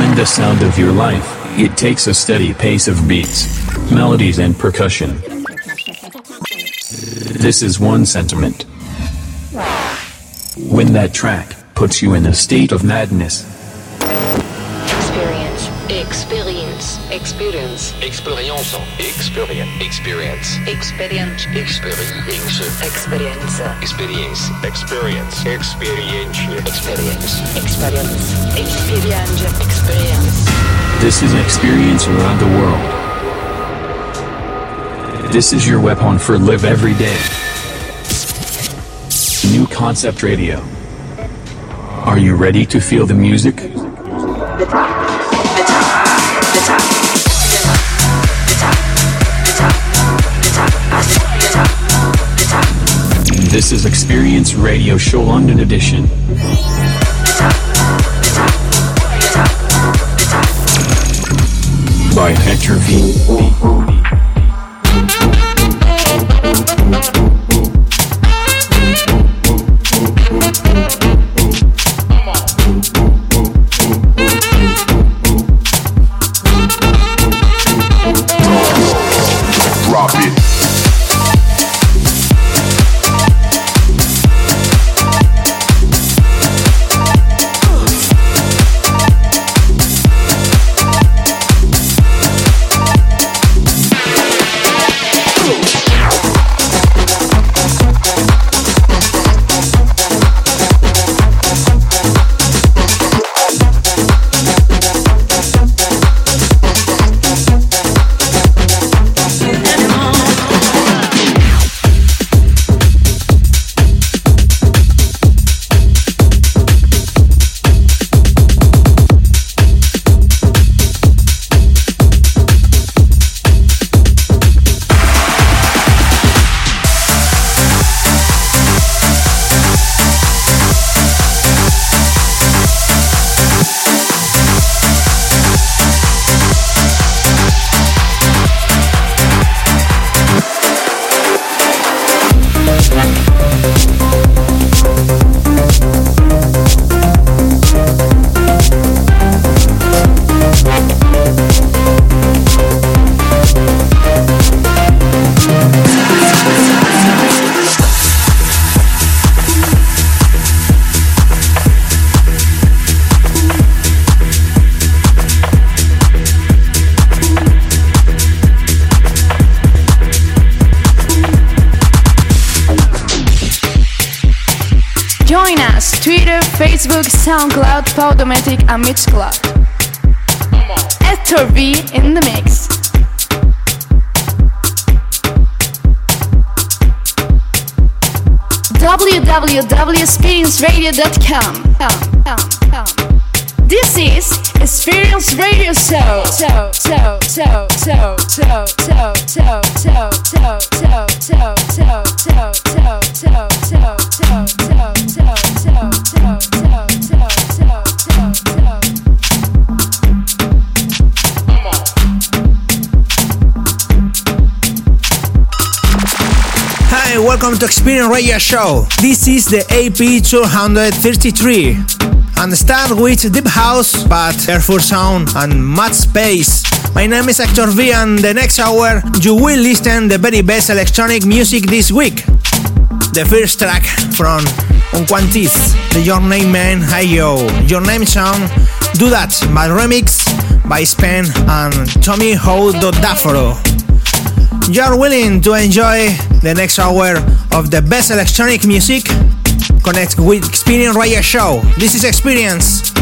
Following the sound of your life, it takes a steady pace of beats, melodies and percussion. This is one sentiment. When that track puts you in a state of madness. Experience. Experience. Experience. Experience. Experience. Experience. Experience. Experience. Experience. Experience. Experience. Experience. Experience. Experience. Experience. This is experience around the world. This is your weapon for live every day. New Concept Radio. Are you ready to feel the music? The top. The This is Experience Radio Show London Edition. By Hector V. SoundCloud, Podomatic and Club, Hector V in the mix. www.experienceradio.com. This is Experience Radio Show. So, so, so, so, so, so, so. To Experience Radio Show. This is the AP 233 and start with Deep House, but Carrefour Sound and Mad Space. My name is Hector V and the next hour you will listen the very best electronic music this week. The first track from Unquantis, the Your Name Man, Yo, Your Name Song, Do That, by remix by Spen and Thommy Ho Daforo. You're willing to enjoy the next hour of the best electronic music? Connect with Experience Radio Show. This is Experience.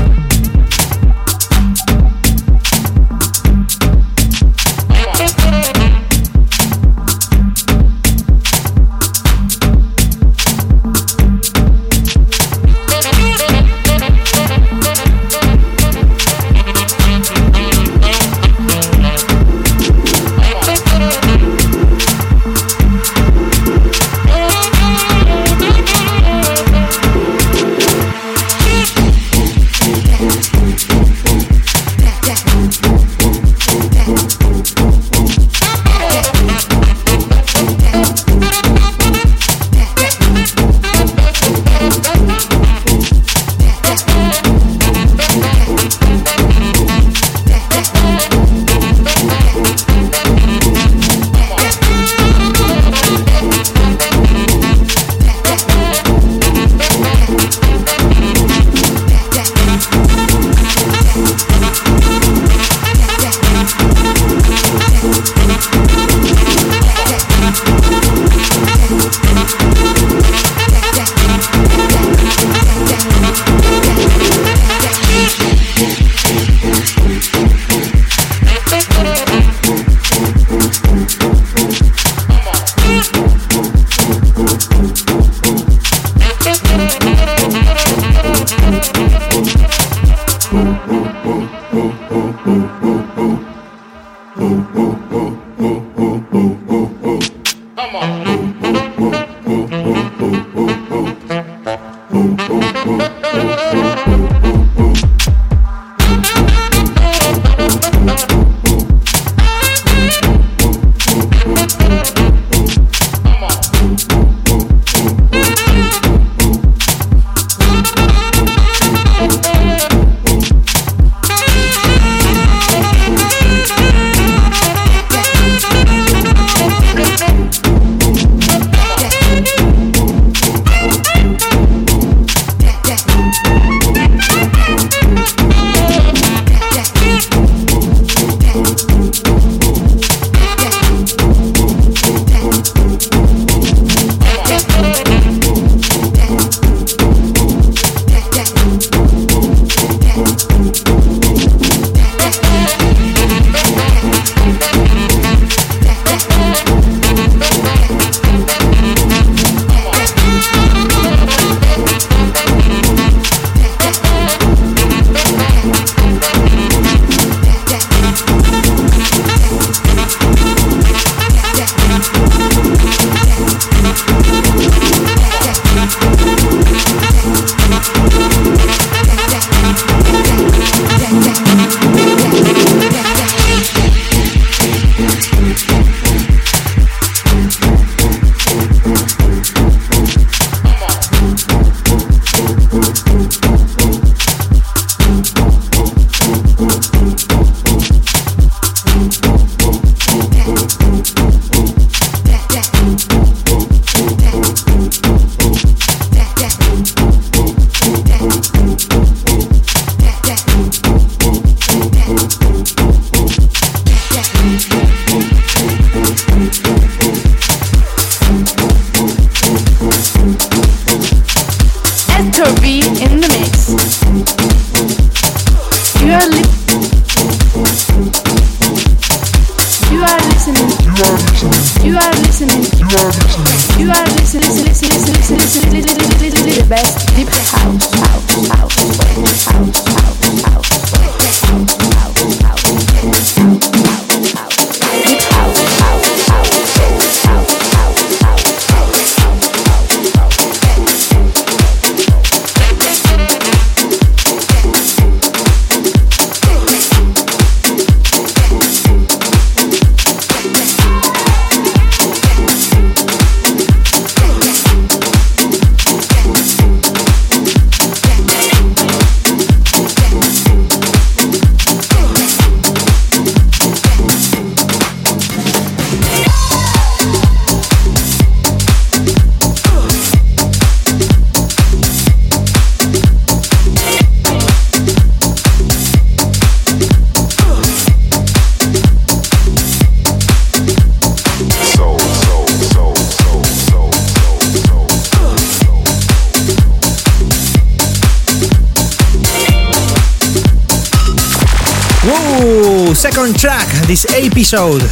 Episode.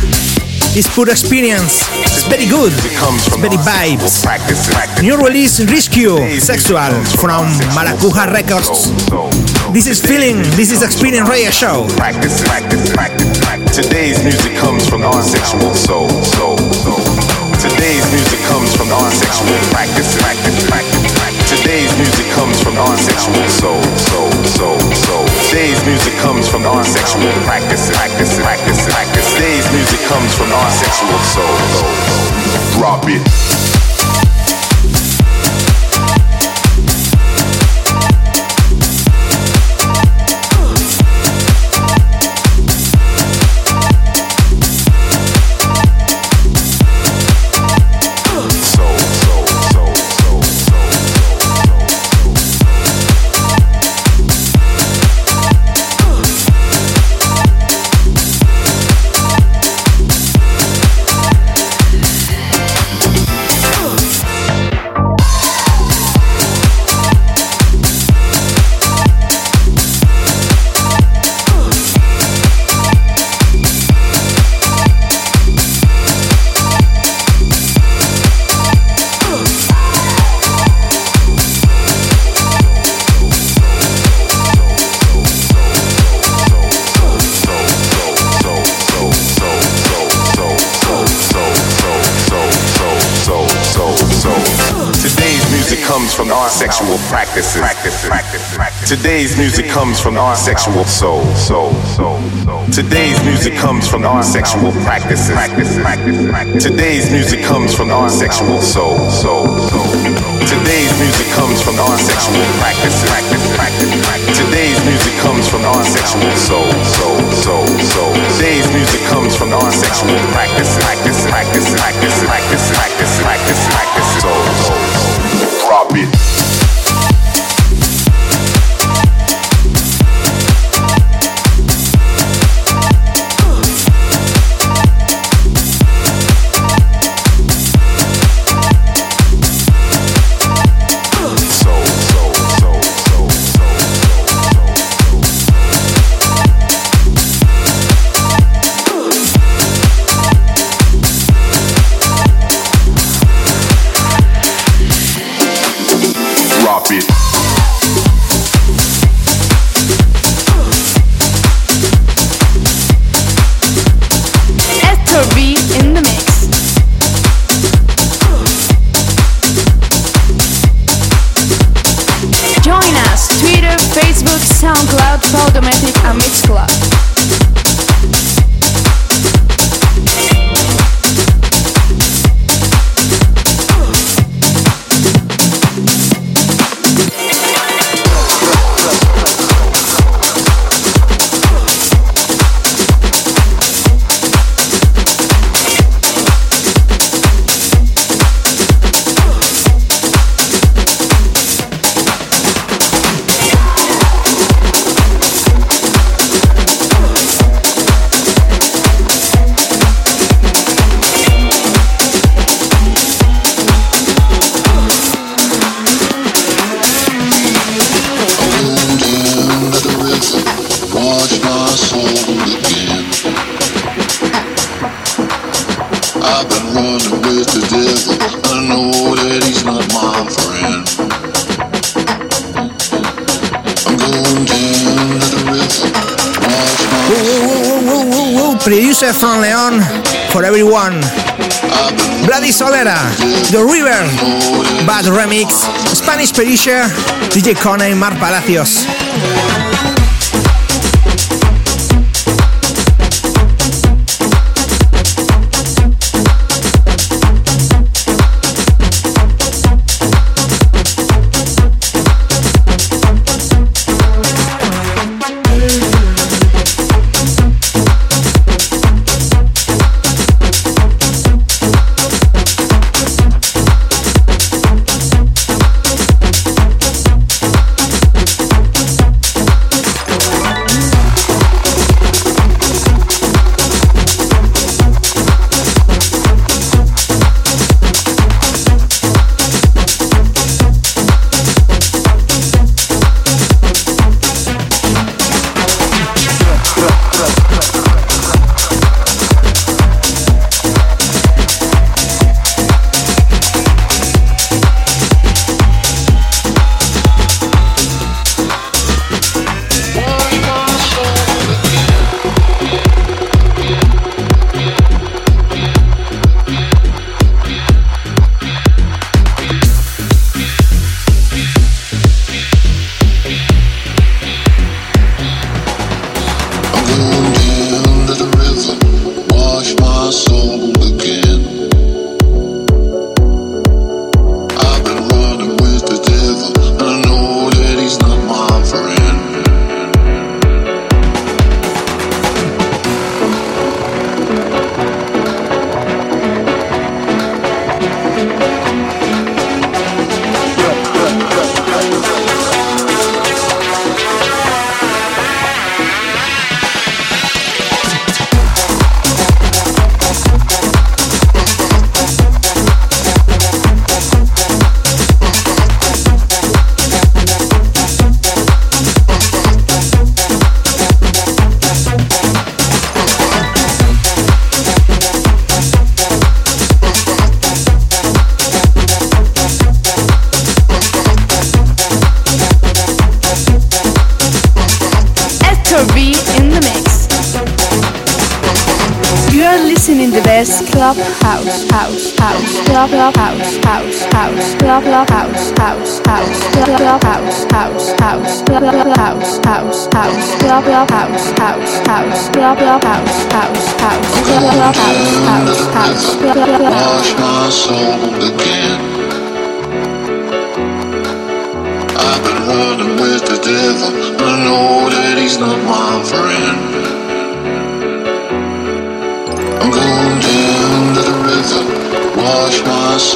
It's pure experience. It's very good. It's very vibes. New release Rescue Sexual from Maracuja Records. This is feeling. This is experience radio show. Practice, practice, practice. Today's music comes from our sexual soul. soul, soul. Today's music comes from our sexual practice, practice, practice, practice. Today's music comes from our sexual soul, soul, soul, soul. Today's music comes from our sexual practice, practice, practice, practice. Today's music comes from our sexual soul. Drop it. Our sexual practices. Today's music comes from our sexual soul. Today's music comes from our sexual practices. Today's music comes from our sexual soul. Today's music comes from our sexual practices. Today's music comes from our sexual soul. Today's music comes from our sexual practice. Josephson León, For Everyone. Bloody Solera, The River, Bad Remix, Spanish Perisher, DJ Coney, Mar Palacios. Club, club, house, house, house, club, club, house, house, house, club, club, house, house, house, club, club, house, house, house, club, club, house, house, house, club, club, house, house, house, club, club, house, house, house, club, club, Wash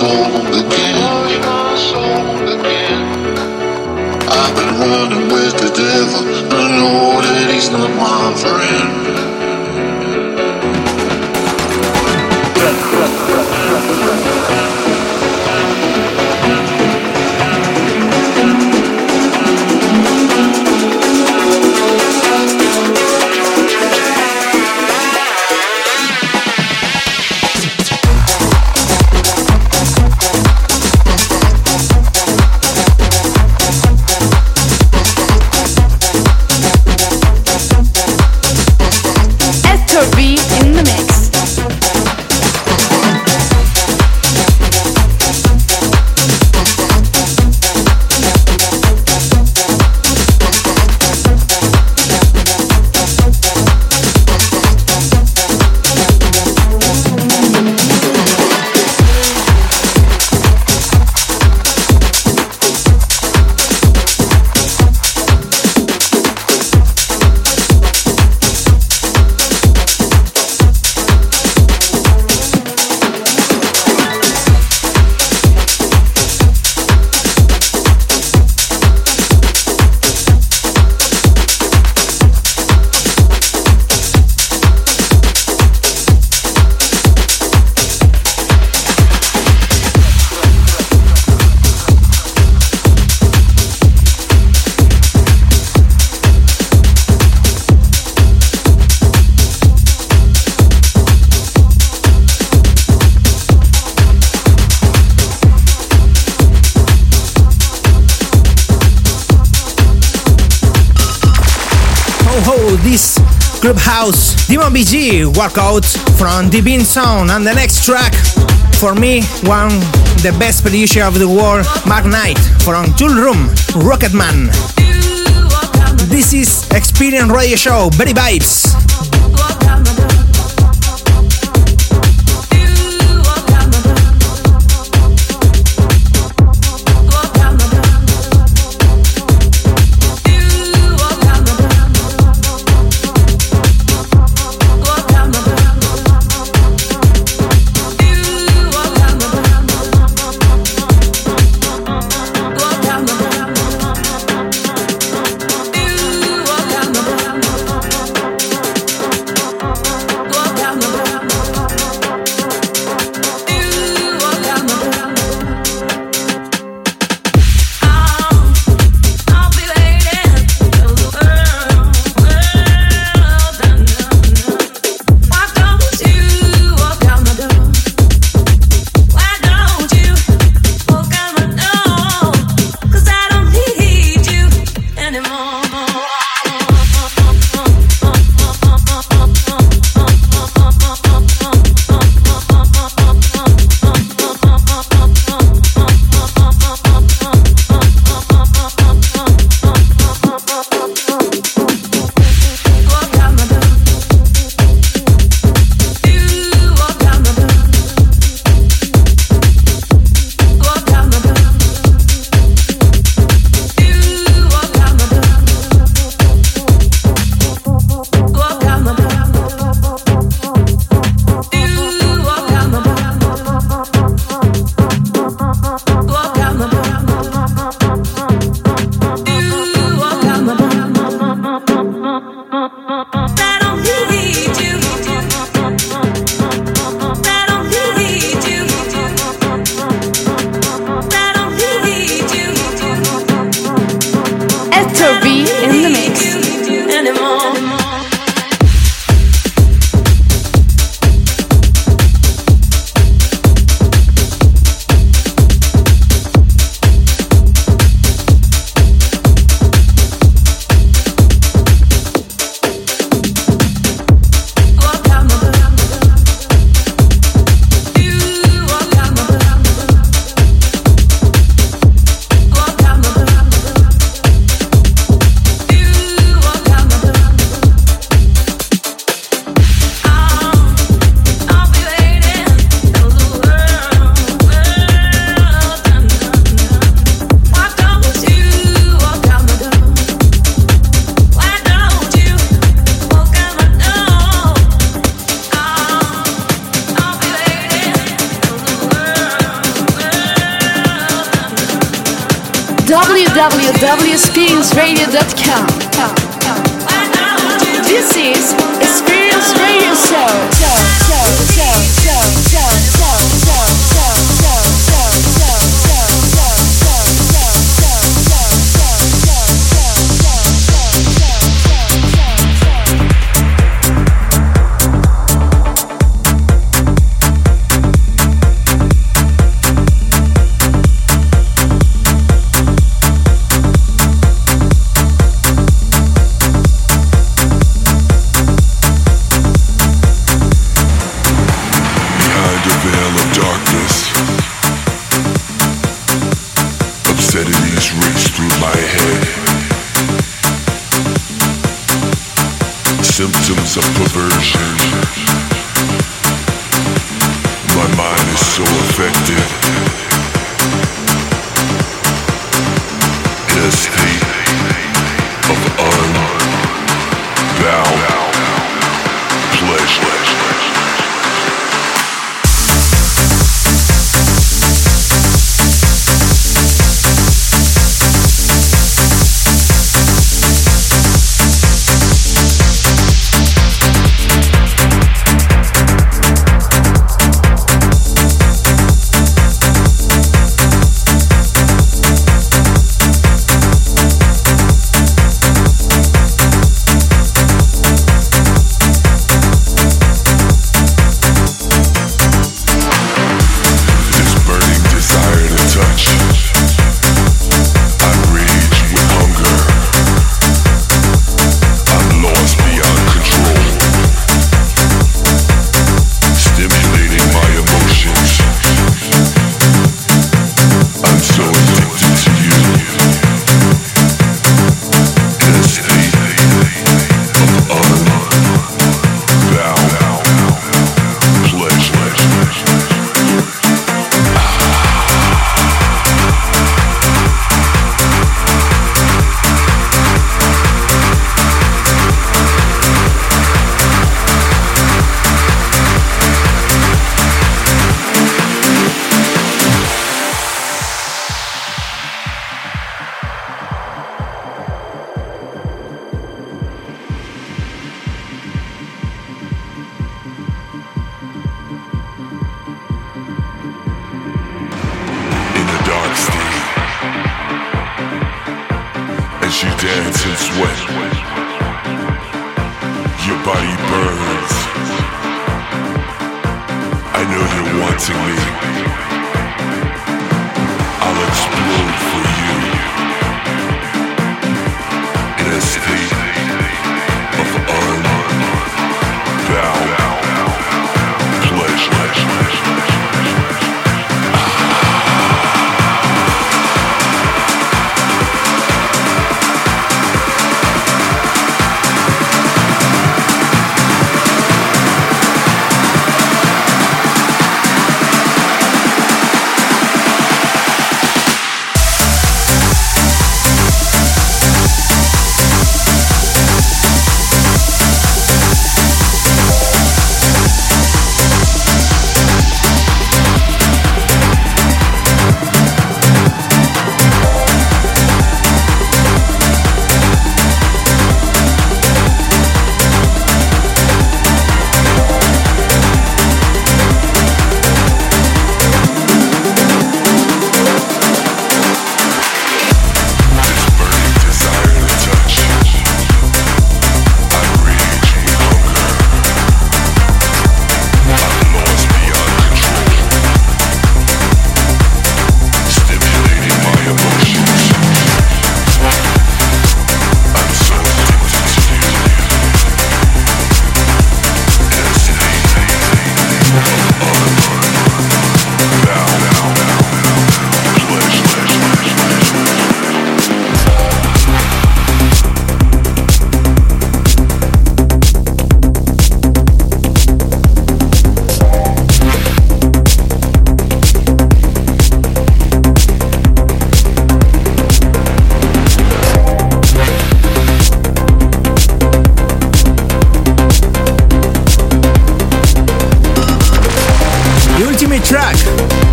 Dios. BG workout from Divine Sound. And the next track for me one the best producer of the world Mark Knight from Toolroom Rocketman This is Experience Radio Show Very Vibes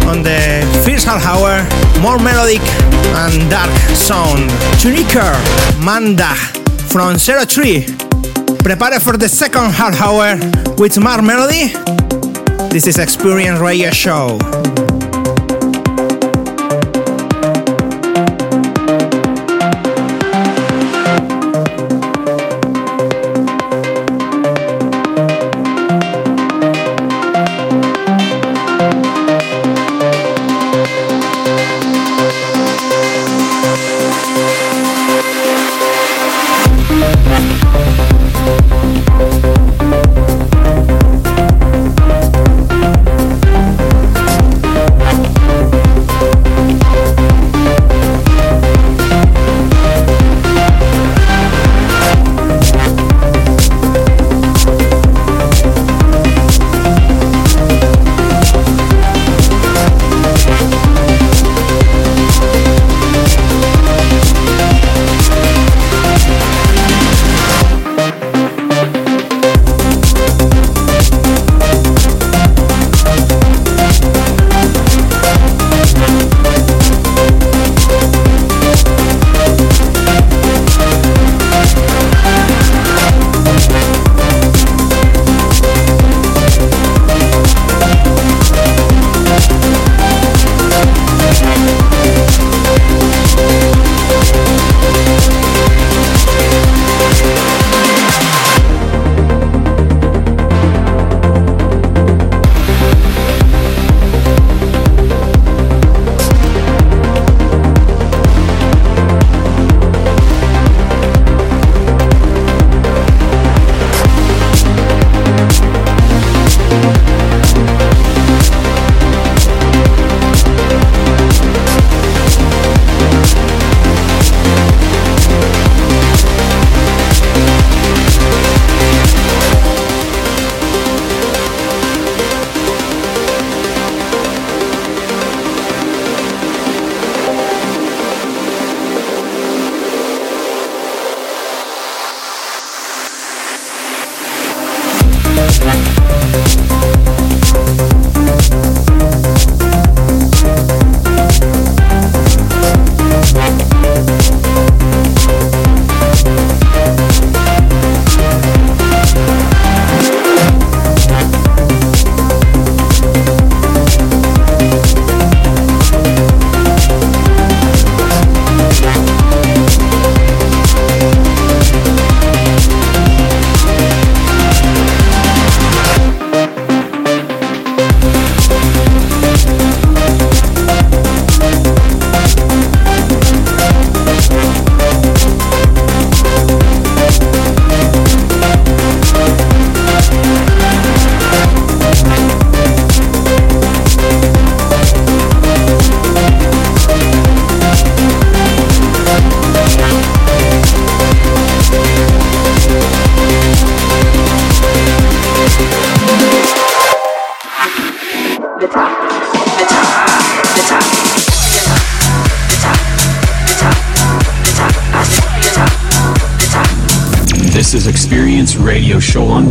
on the first half hour, more melodic and dark sound. Tunica Manda from 03. Prepare for the second half hour with more melody. This is Experience Radio Show.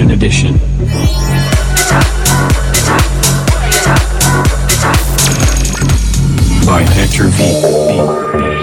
Show edition. By Hector V.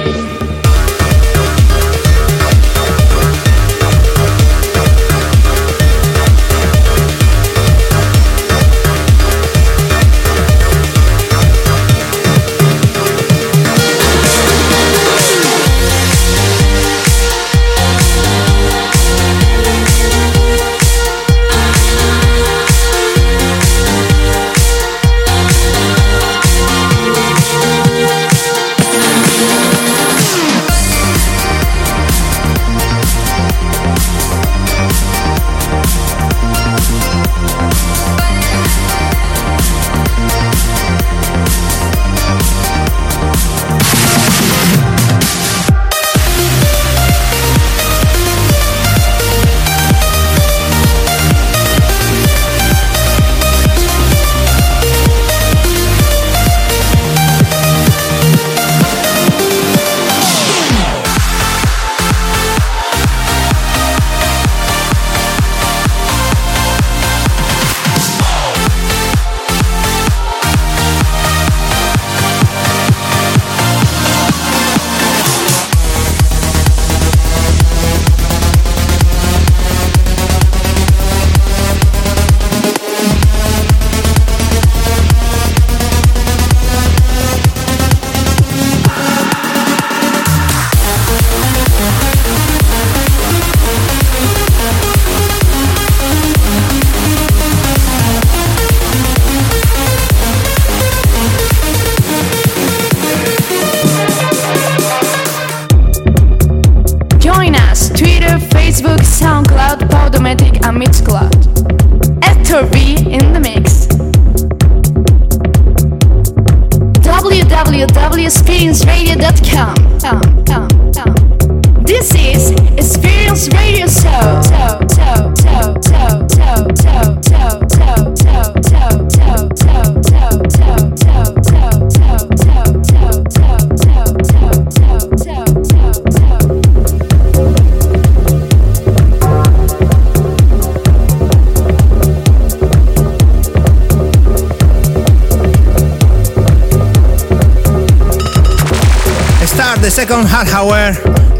second half hour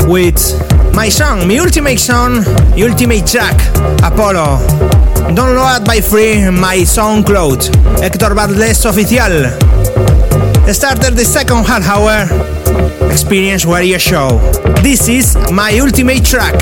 with my song, my ultimate song, ultimate track, Apolo. Download by free my SoundCloud, Hector Barles Oficial. Started the second half hour Experience Radio Show. This is my ultimate track.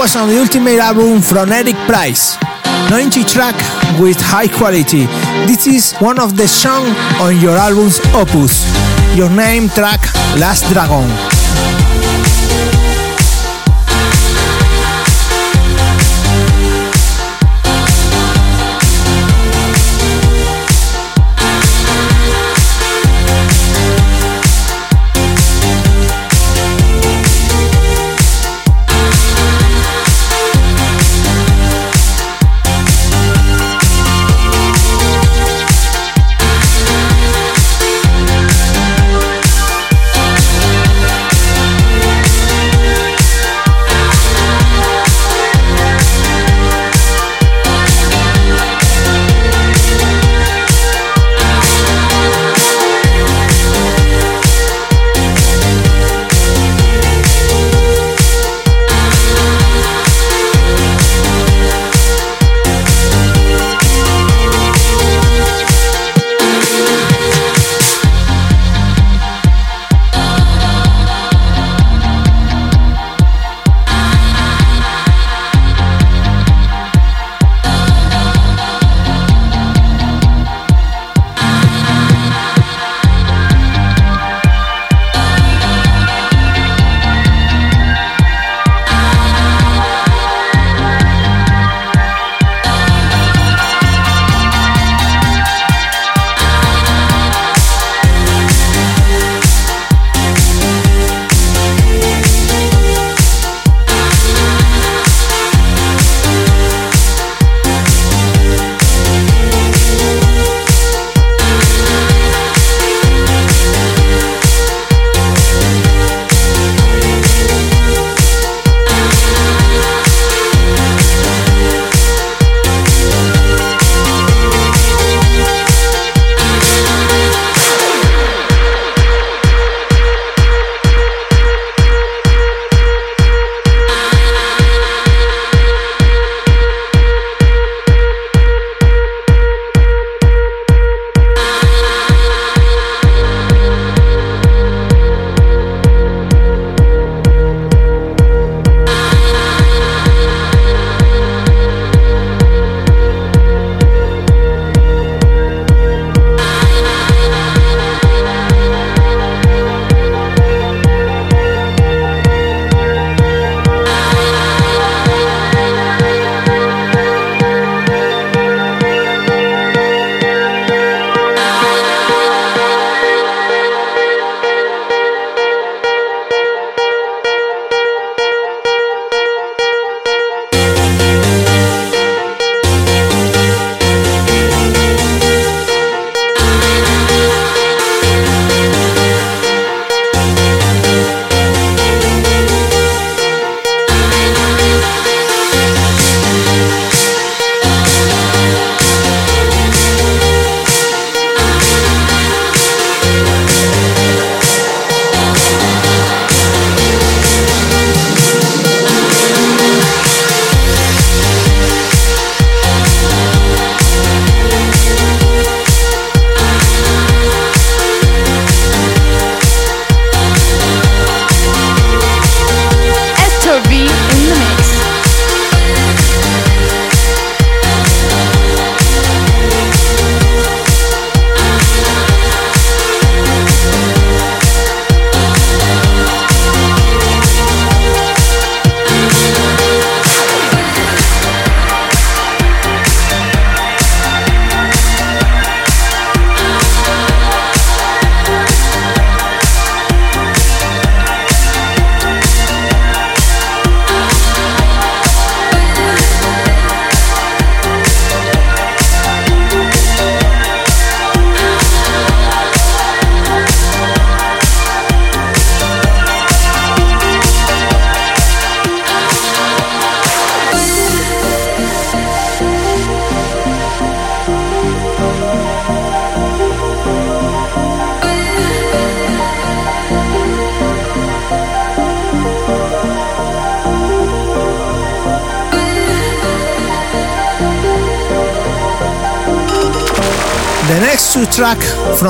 Was on the ultimate album from Eric Prydz. 90 track with high quality. This is one of the songs on your album's opus. Your name track Last Dragon.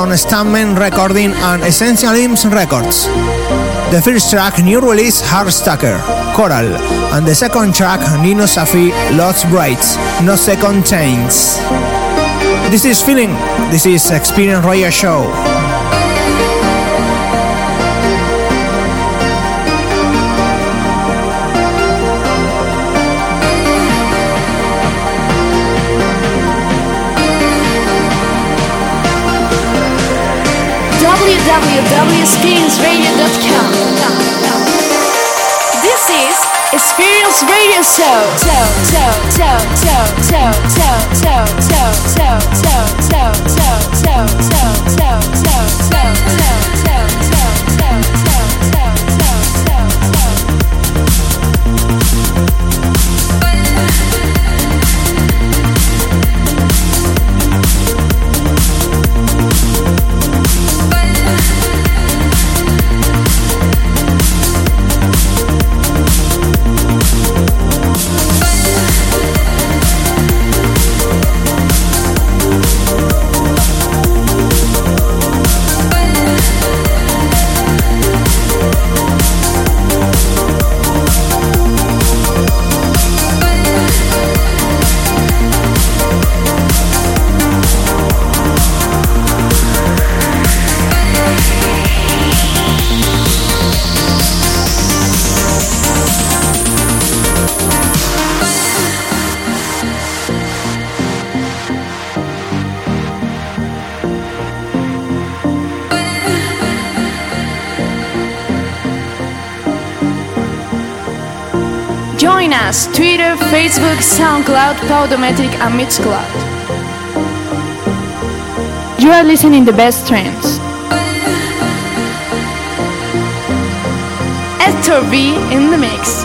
From Stuntman Recording and Essential Limbs Records. The first track, new release Hal Stucker, Coral, and the second track, Mino Safy, Loz Bridge, No Second Chances. This is Feeling, this is Experience Royal Show. www.experienceradio.com. This is Experience Radio Show. So, so, so, so, so, so, so, so, so, so, so, so, so, so, so, so, so, Join Facebook, SoundCloud, Podomatic, and Mixcloud. You are listening to the best trends. Hector V in the mix.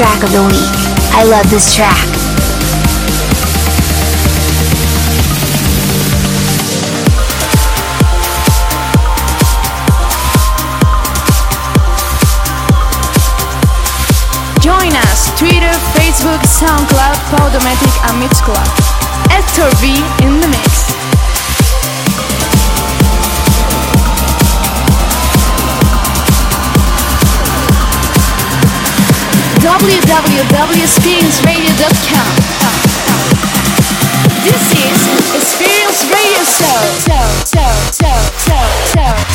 Track of the week. I love this track. Join us Twitter, Facebook, SoundCloud, Podomatic and Mixcloud. Hector V in the mix. www.experienceradio.com. This is Experience Radio Show. Show, show, show, show, show.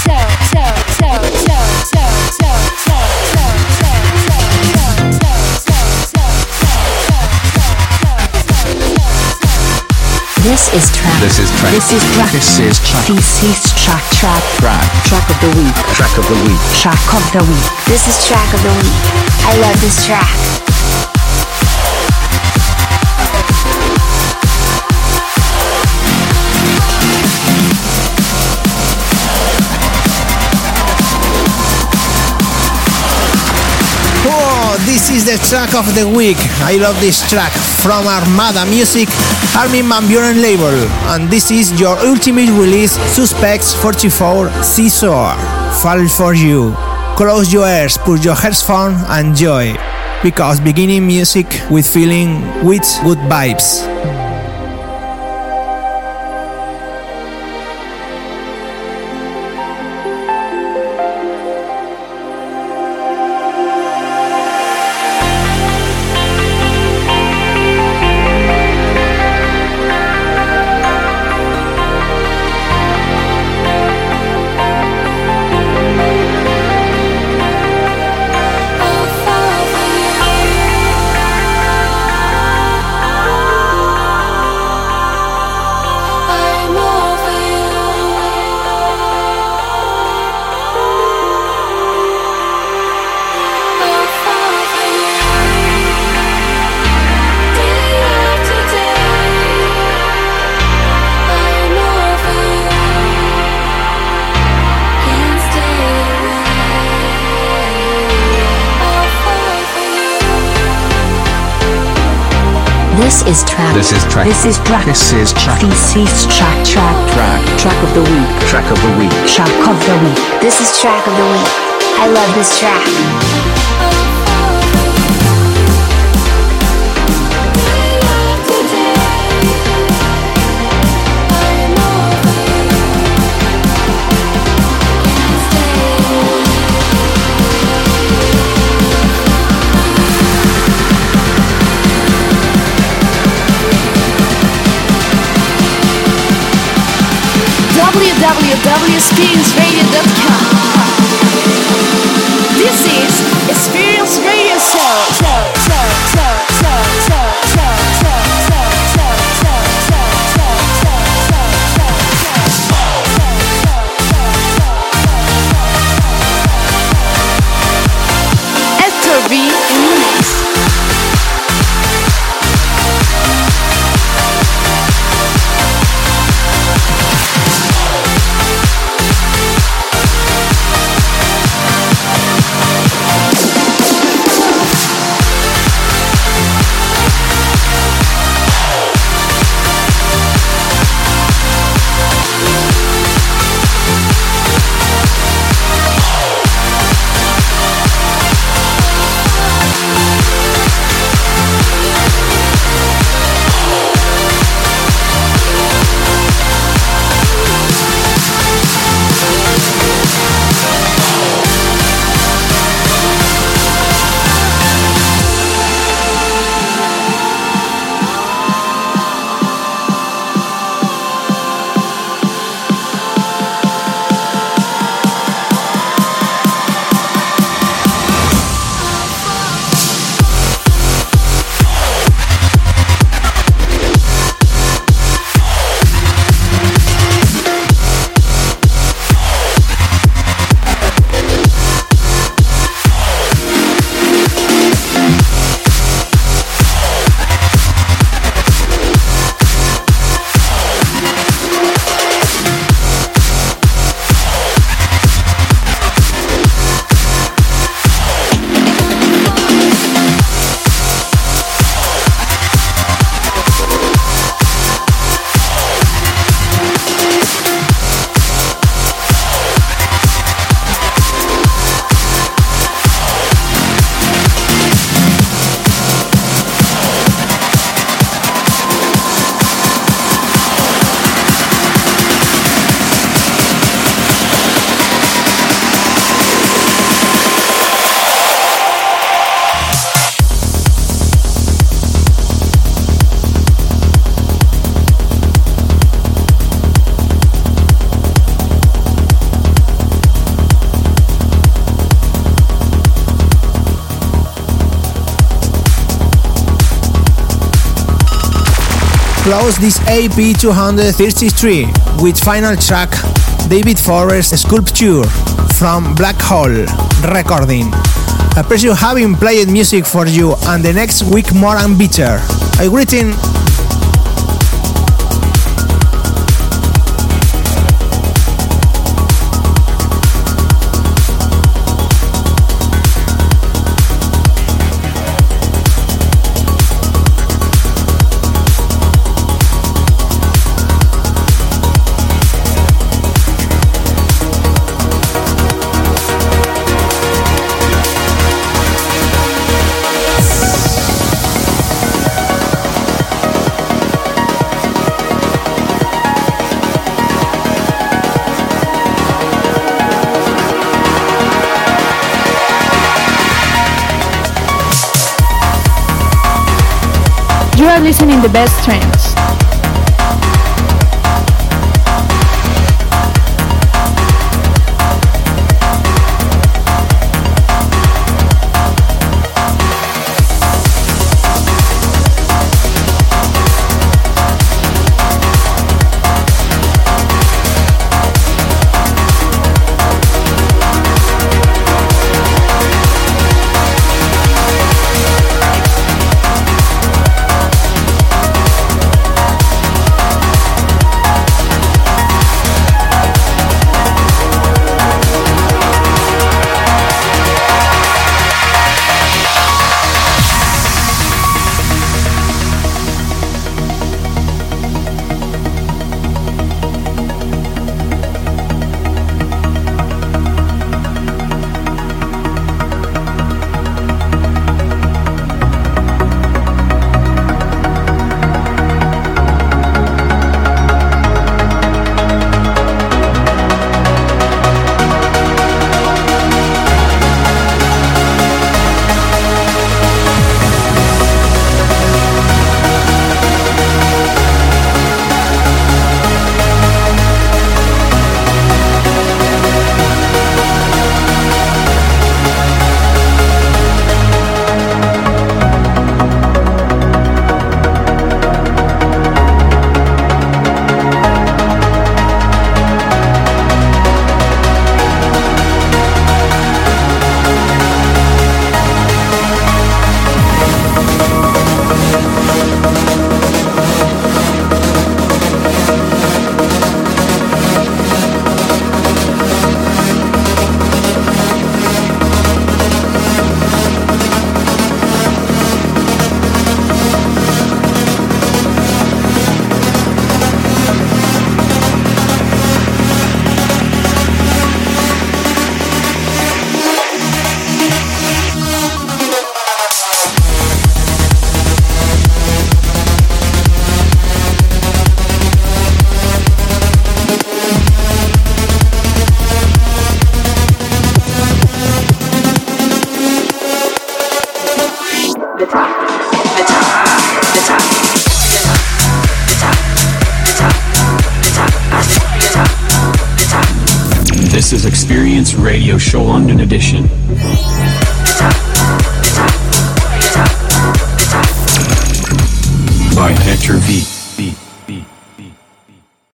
This is track. This is track. This is track. This is track. This is track. Track. Track. Track of the week. Track of the week. Track of the week. This is track of the week. I love this track. This is the track of the week. I love this track from Armada Music, Armin van Buuren label, and this is your ultimate release, Suspects 44 Caesar. Fall for you. Close your ears, put your headphones, on and enjoy. Because beginning music with feeling with good vibes. Is track. This is track. This is track. This is track. This is track. Track. Track. Track of the week. Track of the week. Track of the week. This is track of the week. I love this track. W skins, close this AP 233 with final track David Forbes Sculpture from Black Hole Recording. I appreciate having played music for you and the next week more and better. I greeting are listening the best trends.